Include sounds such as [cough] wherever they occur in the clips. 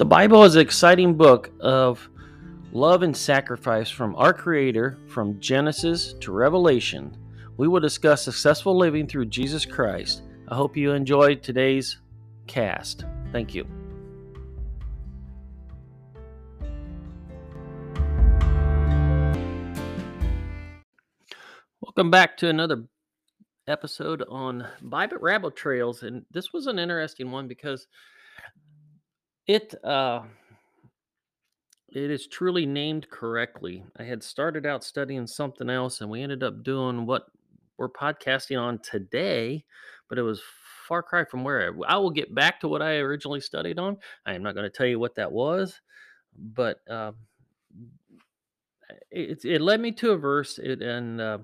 The Bible is an exciting book of love and sacrifice from our Creator from Genesis to Revelation. We will discuss successful living through Jesus Christ. I hope you enjoyed today's cast. Thank you. Welcome back to another episode on Bible Rabbit Trails. And this was an interesting one because it uh, it is truly named correctly. I had started out studying something else, and we ended up doing what we're podcasting on today, but it was far cry from where I, I will get back to what I originally studied on. I am not going to tell you what that was, but uh, it, it led me to a verse it, in uh,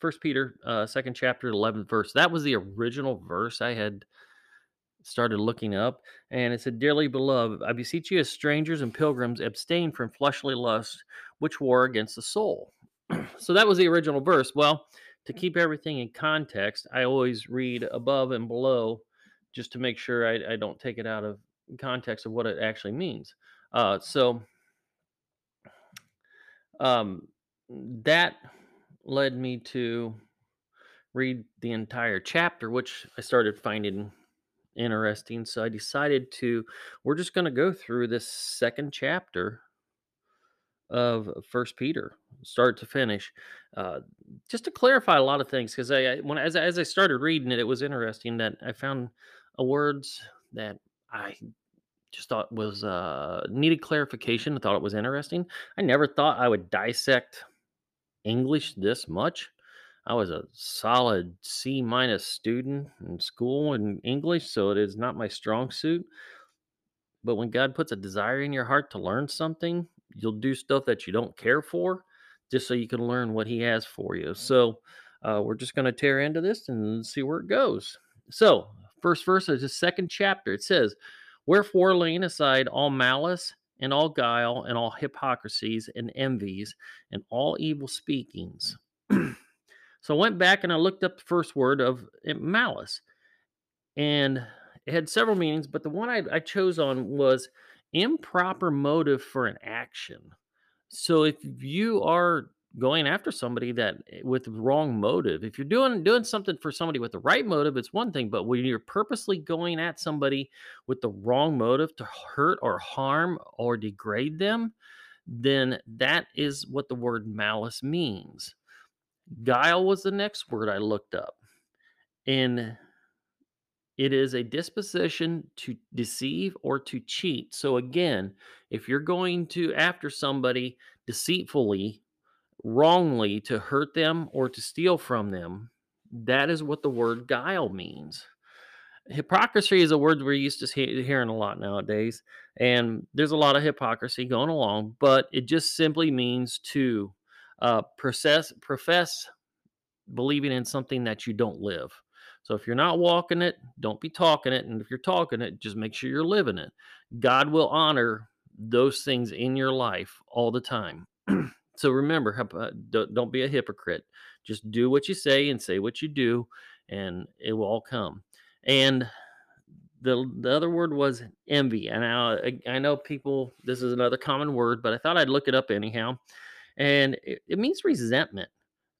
First Peter, uh, second chapter, eleventh verse. That was the original verse I had started looking up, and it said, Dearly beloved, I beseech you as strangers and pilgrims, abstain from fleshly lusts which war against the soul. [clears throat] so that was the original verse. Well, to keep everything in context, I always read above and below just to make sure I, I don't take it out of context of what it actually means. Uh, so um, that led me to read the entire chapter, which I started finding interesting. So I decided to, we're just going to go through this second chapter of First Peter, start to finish, uh, just to clarify a lot of things. Because I, I, when as as I started reading it, it was interesting that I found a words that I just thought was uh, needed clarification. I thought it was interesting. I never thought I would dissect English this much. I was a solid C minus student in school in English, so it is not my strong suit. But when God puts a desire in your heart to learn something, you'll do stuff that you don't care for just so you can learn what He has for you. So uh, we're just going to tear into this and see where it goes. So, first verse is the second chapter. It says, Wherefore, laying aside all malice and all guile and all hypocrisies and envies and all evil speakings. So I went back and I looked up the first word of eh, malice, and it had several meanings, but the one I, I chose on was improper motive for an action. So if you are going after somebody that eh, with wrong motive, if you're doing doing something for somebody with the right motive, it's one thing, but when you're purposely going at somebody with the wrong motive to hurt or harm or degrade them, then that is what the word malice means. Guile was the next word I looked up. And it is a disposition to deceive or to cheat. So, again, if you're going to after somebody deceitfully, wrongly to hurt them or to steal from them, that is what the word guile means. Hypocrisy is a word we're used to hearing a lot nowadays, and there's a lot of hypocrisy going along, but it just simply means to uh, profess, profess believing in something that you don't live. So if you're not walking it, don't be talking it. And if you're talking it, just make sure you're living it. God will honor those things in your life all the time. [clears throat] so remember, uh, don't be a hypocrite. Just do what you say and say what you do, and it will all come. And the the other word was envy. And I, I know people, this is another common word, but I thought I'd look it up anyhow. And it, it means resentment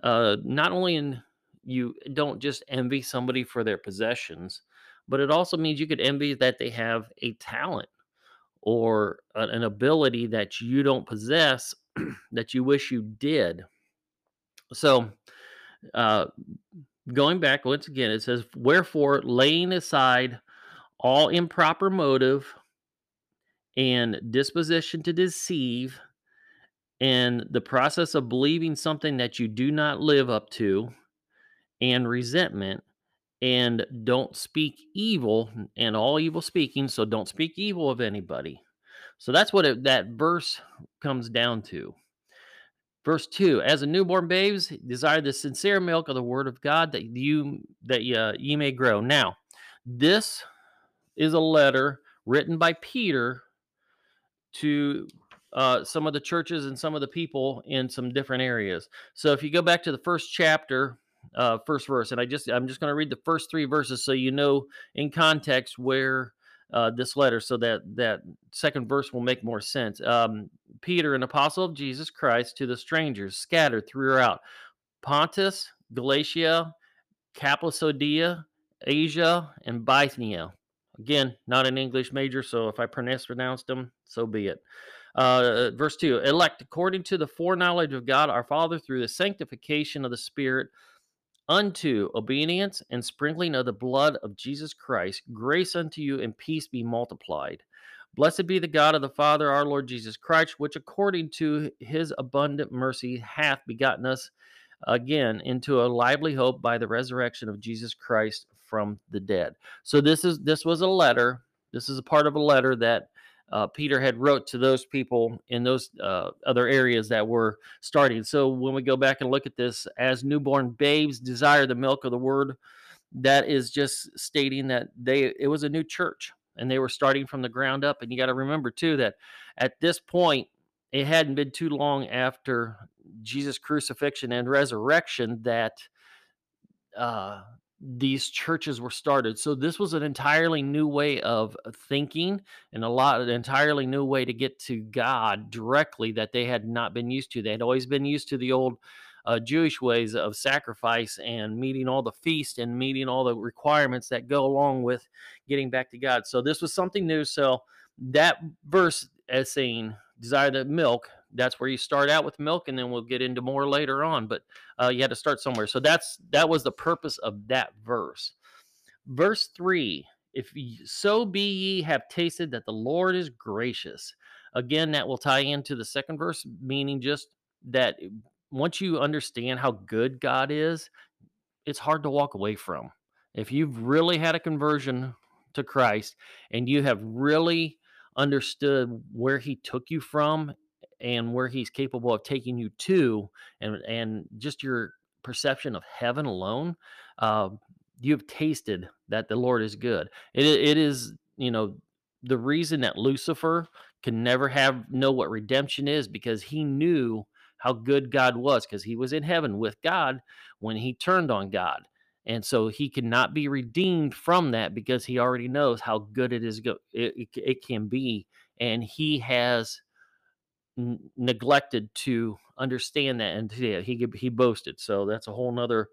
uh, not only in you don't just envy somebody for their possessions, but it also means you could envy that they have a talent or an ability that you don't possess [clears throat] that you wish you did. So, uh, going back once again, it says, Wherefore, laying aside all improper motive and disposition to deceive, and the process of believing something that you do not live up to and resentment and don't speak evil and all evil speaking so don't speak evil of anybody. So that's what it, that verse comes down to. Verse 2 as a newborn babes desire the sincere milk of the word of god that you that uh, you may grow. Now this is a letter written by peter to uh, some of the churches and some of the people in some different areas. So if you go back to the first chapter, uh, first verse, and I just I'm just going to read the first three verses so you know in context where uh, this letter so that that second verse will make more sense. Um, Peter, an apostle of Jesus Christ, to the strangers scattered throughout Pontus, Galatia, Cappadocia, Asia, and Bithynia. Again, not an English major, so if I pronounced them, so be it. Uh, verse 2 Elect according to the foreknowledge of God our Father through the sanctification of the Spirit unto obedience and sprinkling of the blood of Jesus Christ, grace unto you and peace be multiplied. Blessed be the God of the Father, our Lord Jesus Christ, which according to his abundant mercy hath begotten us again into a lively hope by the resurrection of Jesus Christ from the dead. So this is this was a letter. This is a part of a letter that uh, Peter had wrote to those people in those uh, other areas that were starting. So when we go back and look at this, as newborn babes desire the milk of the word, that is just stating that they it was a new church and they were starting from the ground up. And you got to remember too that at this point it hadn't been too long after Jesus' crucifixion and resurrection that uh, these churches were started. So this was an entirely new way of thinking and a lot an entirely new way to get to God directly that they had not been used to. They had always been used to the old uh, Jewish ways of sacrifice and meeting all the feast and meeting all the requirements that go along with getting back to God. So this was something new. So that verse as saying desire the milk that's where you start out with milk and then we'll get into more later on but uh, you had to start somewhere. So that's that was the purpose of that verse. Verse 3 if so be ye have tasted that the lord is gracious. Again that will tie into the second verse meaning just that once you understand how good god is it's hard to walk away from. If you've really had a conversion to christ and you have really understood where he took you from and where he's capable of taking you to and and just your perception of heaven alone uh, you've tasted that the lord is good. It, it is you know the reason that lucifer can never have know what redemption is because he knew how good god was because he was in heaven with god when he turned on god and so he cannot be redeemed from that because he already knows how good it is go it, it, it can be and he has neglected to understand that and yeah, he he boasted so that's a whole nother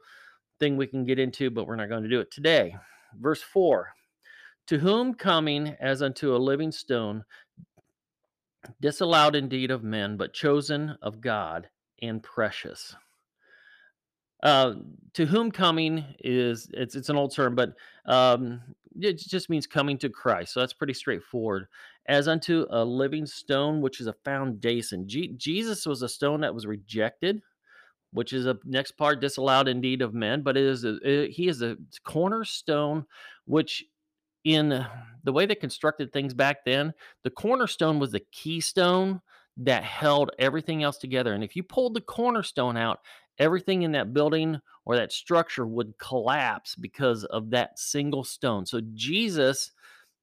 thing we can get into but we're not going to do it today verse 4 to whom coming as unto a living stone disallowed indeed of men but chosen of god and precious uh, to whom coming is it's it's an old term, but um, it just means coming to Christ. So that's pretty straightforward. As unto a living stone, which is a foundation. Jesus was a stone that was rejected, which is a next part disallowed indeed of men, but it is a, it, he is a cornerstone, which in the way they constructed things back then, the cornerstone was the keystone that held everything else together. And if you pulled the cornerstone out, everything in that building or that structure would collapse because of that single stone. So Jesus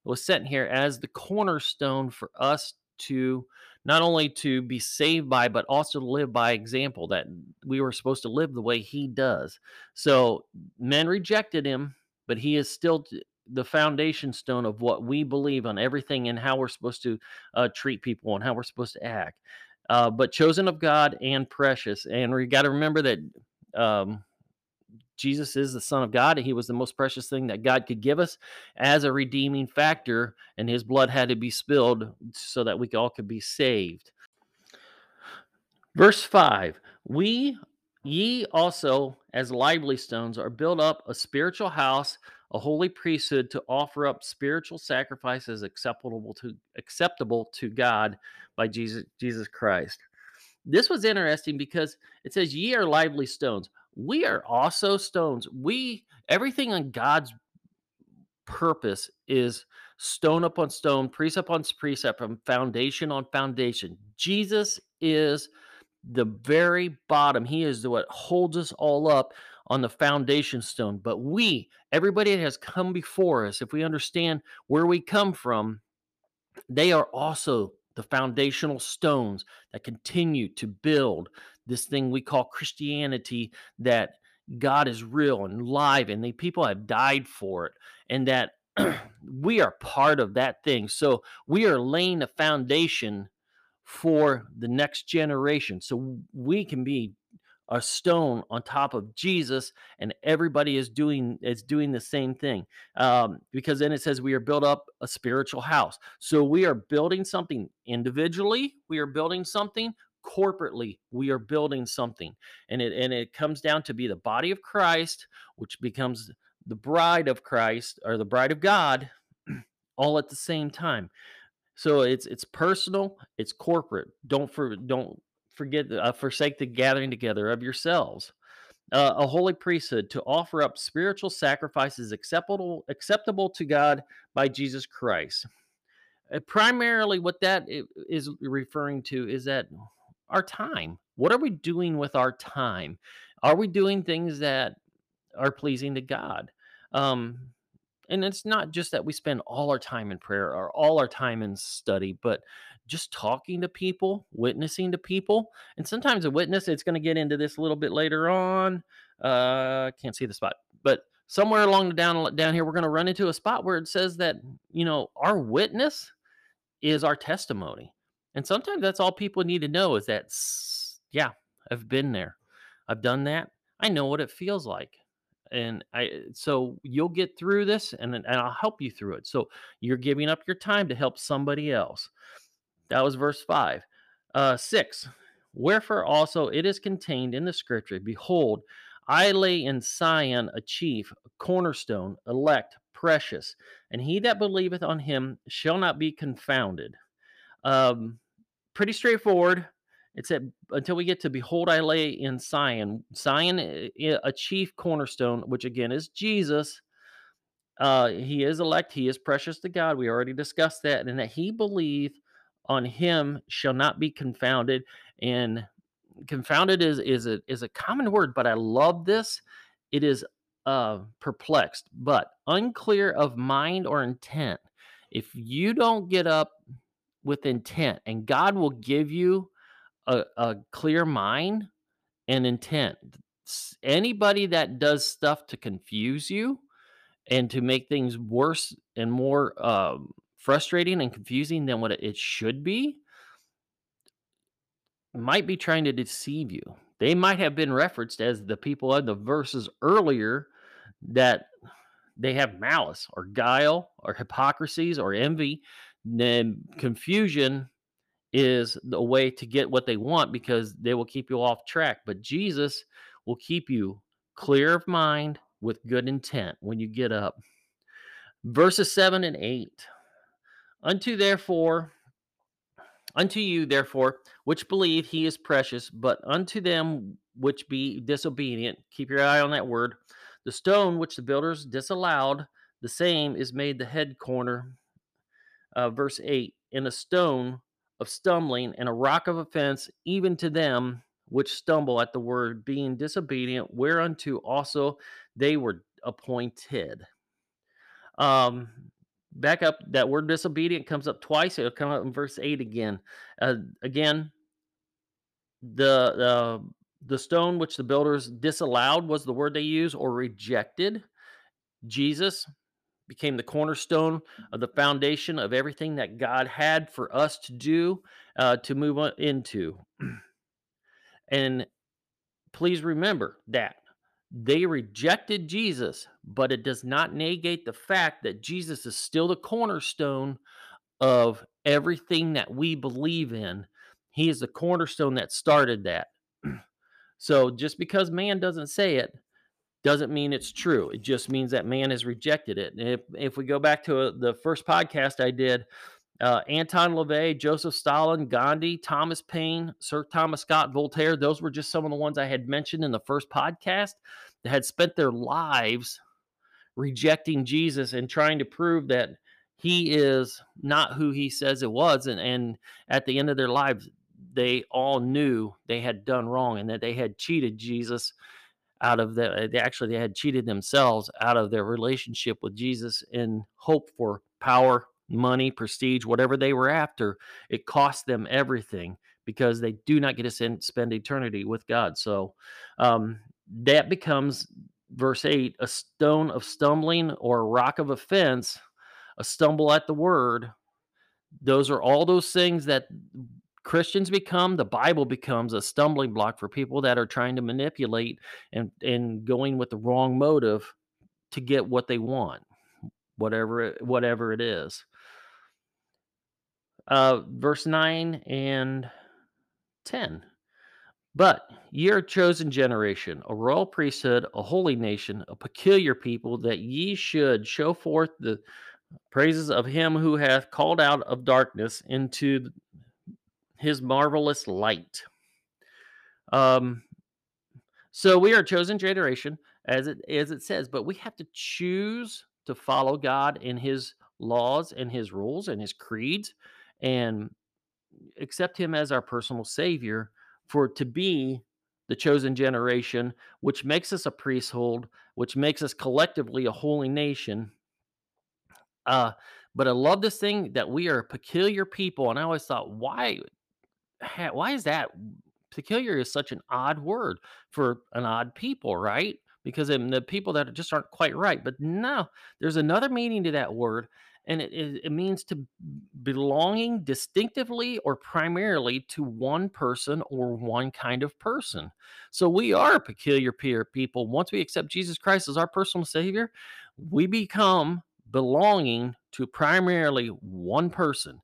was sent here as the cornerstone for us to not only to be saved by but also to live by example that we were supposed to live the way he does. So men rejected him, but he is still the foundation stone of what we believe on everything and how we're supposed to uh, treat people and how we're supposed to act uh, but chosen of God and precious. And we got to remember that um, Jesus is the Son of God. And He was the most precious thing that God could give us as a redeeming factor, and His blood had to be spilled so that we all could be saved. Verse 5 We ye also, as lively stones, are built up a spiritual house, a holy priesthood to offer up spiritual sacrifices acceptable to acceptable to God by Jesus Jesus Christ. This was interesting because it says ye are lively stones. We are also stones. We everything on God's purpose is stone upon stone, precept on precept, from foundation on foundation. Jesus is the very bottom. He is what holds us all up on the foundation stone. But we, everybody that has come before us, if we understand where we come from, they are also the foundational stones that continue to build this thing we call Christianity that God is real and live and the people have died for it and that [clears throat] we are part of that thing. So we are laying a foundation for the next generation. So we can be a stone on top of Jesus, and everybody is doing is doing the same thing. Um, because then it says we are built up a spiritual house. So we are building something individually. We are building something corporately. We are building something, and it and it comes down to be the body of Christ, which becomes the bride of Christ or the bride of God, [clears throat] all at the same time. So it's it's personal, it's corporate. Don't for don't forget uh, forsake the gathering together of yourselves. Uh, a holy priesthood to offer up spiritual sacrifices acceptable acceptable to God by Jesus Christ. Uh, primarily, what that is referring to is that our time. What are we doing with our time? Are we doing things that are pleasing to God? Um, and it's not just that we spend all our time in prayer or all our time in study, but just talking to people, witnessing to people. And sometimes a witness, it's going to get into this a little bit later on. Uh, can't see the spot, but somewhere along the down down here, we're going to run into a spot where it says that you know our witness is our testimony, and sometimes that's all people need to know is that yeah, I've been there, I've done that, I know what it feels like and I so you'll get through this and and I'll help you through it. So you're giving up your time to help somebody else. That was verse 5. Uh 6. Wherefore also it is contained in the scripture, behold, I lay in Sion a chief, a cornerstone, elect, precious, and he that believeth on him shall not be confounded. Um pretty straightforward. It said, until we get to Behold, I lay in Sion. Sion, a chief cornerstone, which again is Jesus. Uh, he is elect, he is precious to God. We already discussed that, and that he believe on him shall not be confounded. And confounded is is a is a common word, but I love this. It is uh perplexed, but unclear of mind or intent. If you don't get up with intent, and God will give you a, a clear mind and intent. Anybody that does stuff to confuse you and to make things worse and more um, frustrating and confusing than what it should be might be trying to deceive you. They might have been referenced as the people in the verses earlier that they have malice or guile or hypocrisies or envy. Then confusion is the way to get what they want because they will keep you off track. But Jesus will keep you clear of mind with good intent when you get up. Verses 7 and 8. Unto therefore, unto you therefore, which believe he is precious, but unto them which be disobedient, keep your eye on that word. The stone which the builders disallowed, the same is made the head corner. Uh, verse 8 In a stone of stumbling and a rock of offense, even to them which stumble at the word, being disobedient, whereunto also they were appointed. Um, back up, that word disobedient comes up twice. It'll come up in verse 8 again. Uh, again, the uh, the stone which the builders disallowed was the word they used or rejected. Jesus became the cornerstone of the foundation of everything that God had for us to do, uh, to move on into. [clears throat] and please remember that they rejected Jesus, but it does not negate the fact that Jesus is still the cornerstone of everything that we believe in. He is the cornerstone that started that. [clears throat] so just because man doesn't say it doesn't mean it's true. It just means that man has rejected it. And if, if we go back to a, uh, the first podcast I did, uh, Anton LaVey, Joseph Stalin, Gandhi, Thomas Paine, Sir Thomas Scott, Voltaire, those were just some of the ones I had mentioned in the first podcast that had spent their lives rejecting Jesus and trying to prove that he is not who he says it was. And, and at the end of their lives, they all knew they had done wrong and that they had cheated Jesus out of the they actually they had cheated themselves out of their relationship with Jesus in hope for power, money, prestige, whatever they were after. It cost them everything because they do not get to spend eternity with God. So um, that becomes verse 8 a stone of stumbling or a rock of offense, a stumble at the word. Those are all those things that Christians become, the Bible becomes a stumbling block for people that are trying to manipulate and, and going with the wrong motive to get what they want, whatever it, whatever it is. Uh, verse 9 and 10. But ye are a chosen generation, a royal priesthood, a holy nation, a peculiar people, that ye should show forth the praises of him who hath called out of darkness into his marvelous light. Um, so we are chosen generation, as it as it says, but we have to choose to follow God in His laws and His rules and His creeds, and accept Him as our personal Savior for to be the chosen generation, which makes us a priesthood, which makes us collectively a holy nation. Uh, but I love this thing that we are a peculiar people, and I always thought, why, why is that? Peculiar is such an odd word for an odd people, right? Because in the people that just aren't quite right. But no, there's another meaning to that word, and it, it, it means to belonging distinctively or primarily to one person or one kind of person. So we are peculiar peer people. Once we accept Jesus Christ as our personal Savior, we become belonging to primarily one person.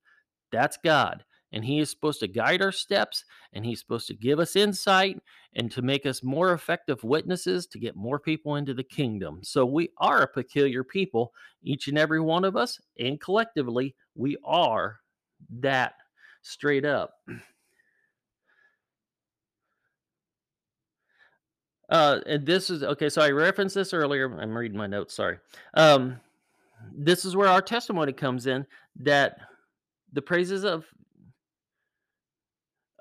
That's God and he is supposed to guide our steps and he's supposed to give us insight and to make us more effective witnesses to get more people into the kingdom. So we are a peculiar people, each and every one of us, and collectively, we are that straight up. Uh, and this is okay. So I referenced this earlier. I'm reading my notes. Sorry. Um, this is where our testimony comes in that the praises of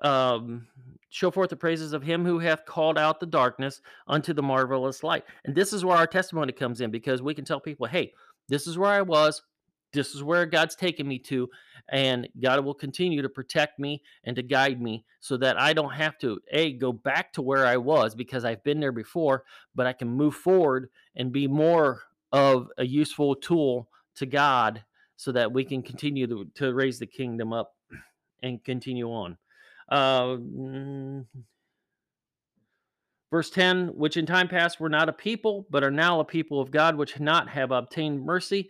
um, show forth the praises of him who hath called out the darkness unto the marvelous light. And this is where our testimony comes in because we can tell people, hey, this is where I was. This is where God's taken me to, and God will continue to protect me and to guide me so that I don't have to a go back to where I was because I've been there before, but I can move forward and be more of a useful tool to God so that we can continue to, to raise the kingdom up and continue on. Uh, verse 10 which in time past were not a people but are now a people of god which not have obtained mercy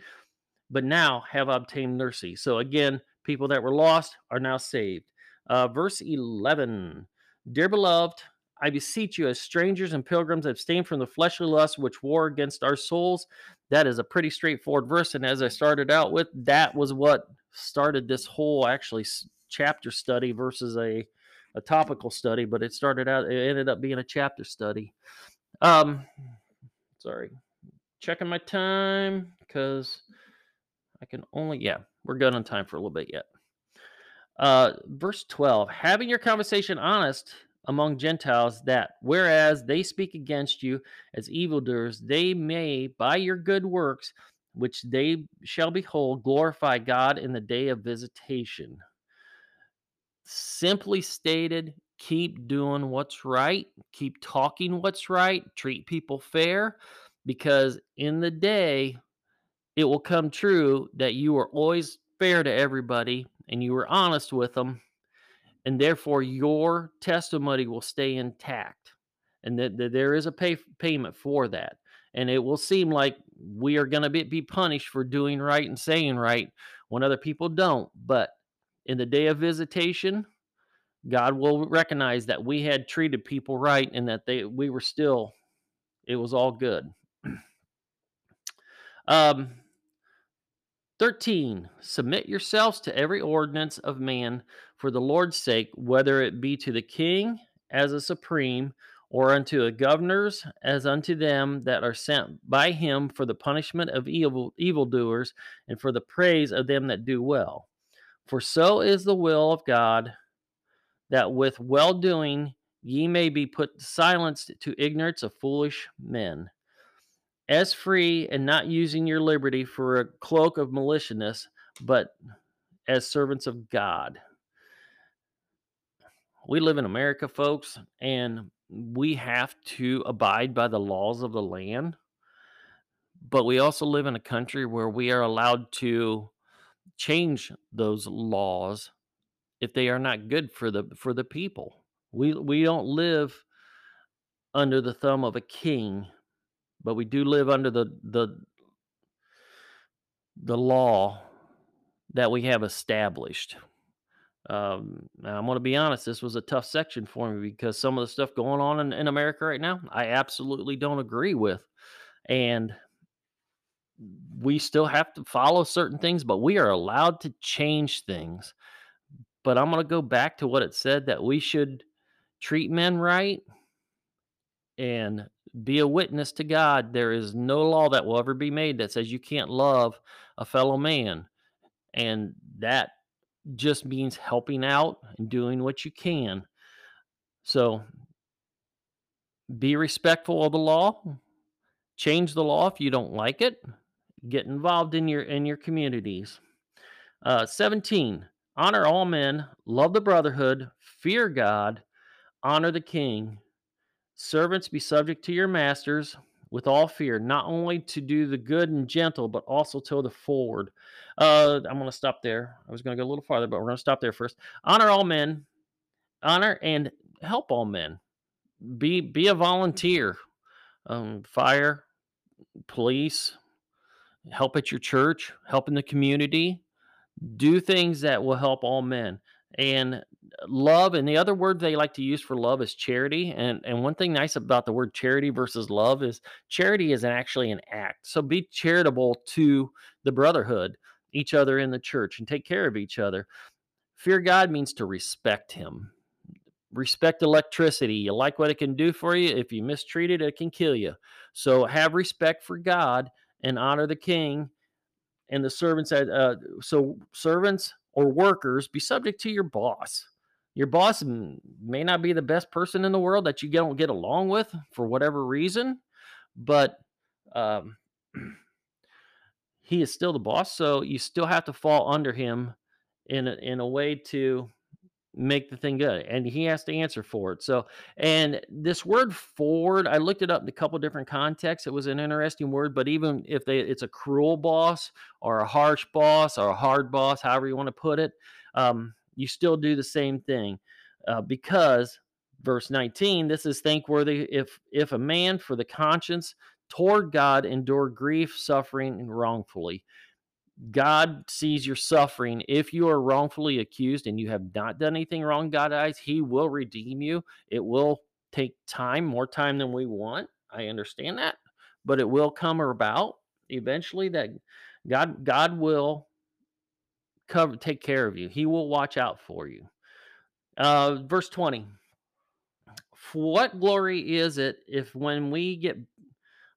but now have obtained mercy. So again people that were lost are now saved. Uh, verse 11 dear beloved i beseech you as strangers and pilgrims abstain from the fleshly lusts which war against our souls. That is a pretty straightforward verse and as i started out with that was what started this whole actually chapter study versus a a topical study, but it started out it ended up being a chapter study. Um sorry. Checking my time cuz I can only yeah, we're good on time for a little bit yet. Uh verse 12, having your conversation honest among Gentiles that whereas they speak against you as evildoers, they may by your good works which they shall behold glorify God in the day of visitation. Simply stated, keep doing what's right, keep talking what's right, treat people fair, because in the day, it will come true that you are always fair to everybody and you are honest with them, and therefore your testimony will stay intact. And that, that there is a pay, payment for that. And it will seem like we are going to be, be punished for doing right and saying right when other people don't. But in the day of visitation, God will recognize that we had treated people right and that they we were still it was all good. [clears throat] um 13 submit yourselves to every ordinance of man for the Lord's sake whether it be to the king as a supreme or unto the governors as unto them that are sent by him for the punishment of evil evildoers and for the praise of them that do well for so is the will of God, that with well doing ye may be put silenced to ignorance of foolish men. As free and not using your liberty for a cloak of maliciousness, but as servants of God. We live in America, folks, and we have to abide by the laws of the land, but we also live in a country where we are allowed to change those laws if they are not good for the for the people. We we don't live under the thumb of a king, but we do live under the the the law that we have established. Um, I'm going to be honest, this was a tough section for me because some of the stuff going on in, in America right now, I absolutely don't agree with. And we still have to follow certain things, but we are allowed to change things. But I'm going to go back to what it said that we should treat men right and be a witness to God. There is no law that will ever be made that says you can't love a fellow man. And that just means helping out and doing what you can. So be respectful of the law. Change the law if you don't like it. Get involved in your in your communities. Uh, 17. Honor all men, love the brotherhood, fear God, honor the king. Servants be subject to your masters with all fear, not only to do the good and gentle, but also to the forward. Uh, I'm going to stop there. I was going to go a little farther, but we're going to stop there first. Honor all men, honor and help all men. Be be a volunteer. Um, fire, police, help at your church, help in the community. Do things that will help all men. And uh, love, and the other word they like to use for love is charity. And and one thing nice about the word charity versus love is charity is actually an act. So be charitable to the brotherhood, each other in the church, and take care of each other. Fear God means to respect Him. Respect electricity. You like what it can do for you. If you mistreat it, it can kill you. So have respect for God and honor the King and the servants. Uh, so servants or workers be subject to your boss. Your boss may not be the best person in the world that you don't get along with for whatever reason, but um, [clears throat] he is still the boss. So you still have to fall under him in a, in a way to make the thing good and he has to answer for it so and this word forward i looked it up in a couple different contexts it was an interesting word but even if they it's a cruel boss or a harsh boss or a hard boss however you want to put it um, you still do the same thing uh, because verse 19 this is thankworthy if if a man for the conscience toward god endure grief suffering and wrongfully God sees your suffering. If you are wrongfully accused and you have not done anything wrong, God eyes, He will redeem you. It will take time, more time than we want. I understand that, but it will come about eventually. That God, God will cover, take care of you. He will watch out for you. Uh, verse twenty. What glory is it if when we get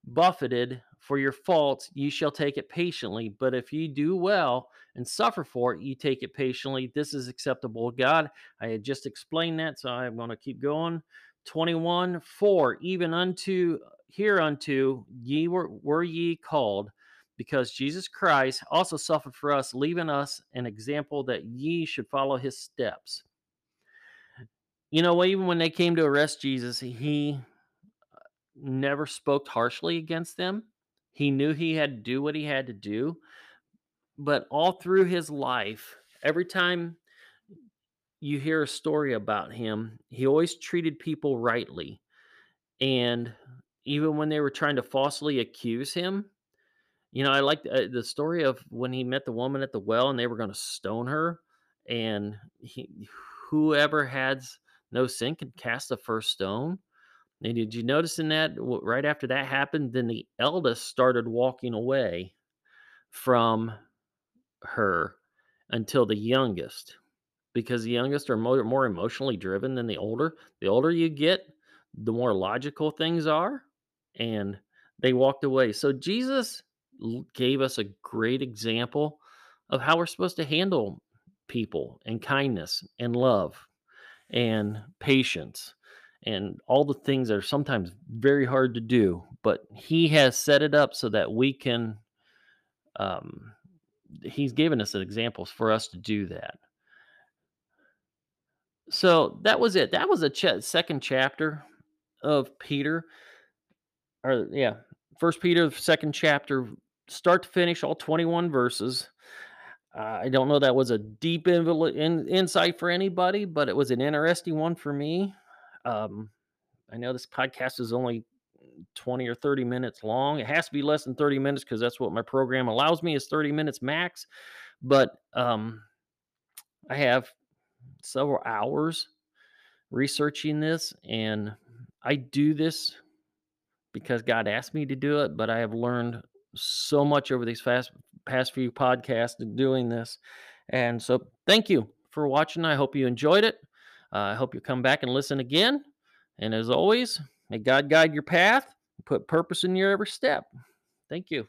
buffeted for your faults, you shall take it patiently. But if you do well and suffer for it, you take it patiently. This is acceptable God. I had just explained that, so I'm going to keep going. 21 For even unto hereunto ye were, were ye called, because Jesus Christ also suffered for us, leaving us an example that ye should follow his steps. You know, even when they came to arrest Jesus, he never spoke harshly against them he knew he had to do what he had to do. But all through his life, every time you hear a story about him, he always treated people rightly. And even when they were trying to falsely accuse him, you know, I like the, uh, the story of when he met the woman at the well and they were going to stone her. And he, whoever has no sin can cast the first stone. And did you notice in that right after that happened, then the eldest started walking away from her until the youngest, because the youngest are more, more emotionally driven than the older. The older you get, the more logical things are, and they walked away. So Jesus gave us a great example of how we're supposed to handle people and kindness and love and patience and all the things that are sometimes very hard to do but he has set it up so that we can um, he's given us examples for us to do that so that was it that was a ch- second chapter of Peter, or yeah, First Peter, second chapter, start to finish, all 21 verses. Uh, I don't know that was a deep invol- in, insight for anybody, but it was an interesting one for me. Um, I know this podcast is only 20 or 30 minutes long. It has to be less than 30 minutes because that's what my program allows me is 30 minutes max. But um, I have several hours researching this, and I do this because God asked me to do it. But I have learned so much over these fast past few podcasts doing this, and so thank you for watching. I hope you enjoyed it. Uh, I hope you come back and listen again. And as always, may God guide your path, put purpose in your every step. Thank you.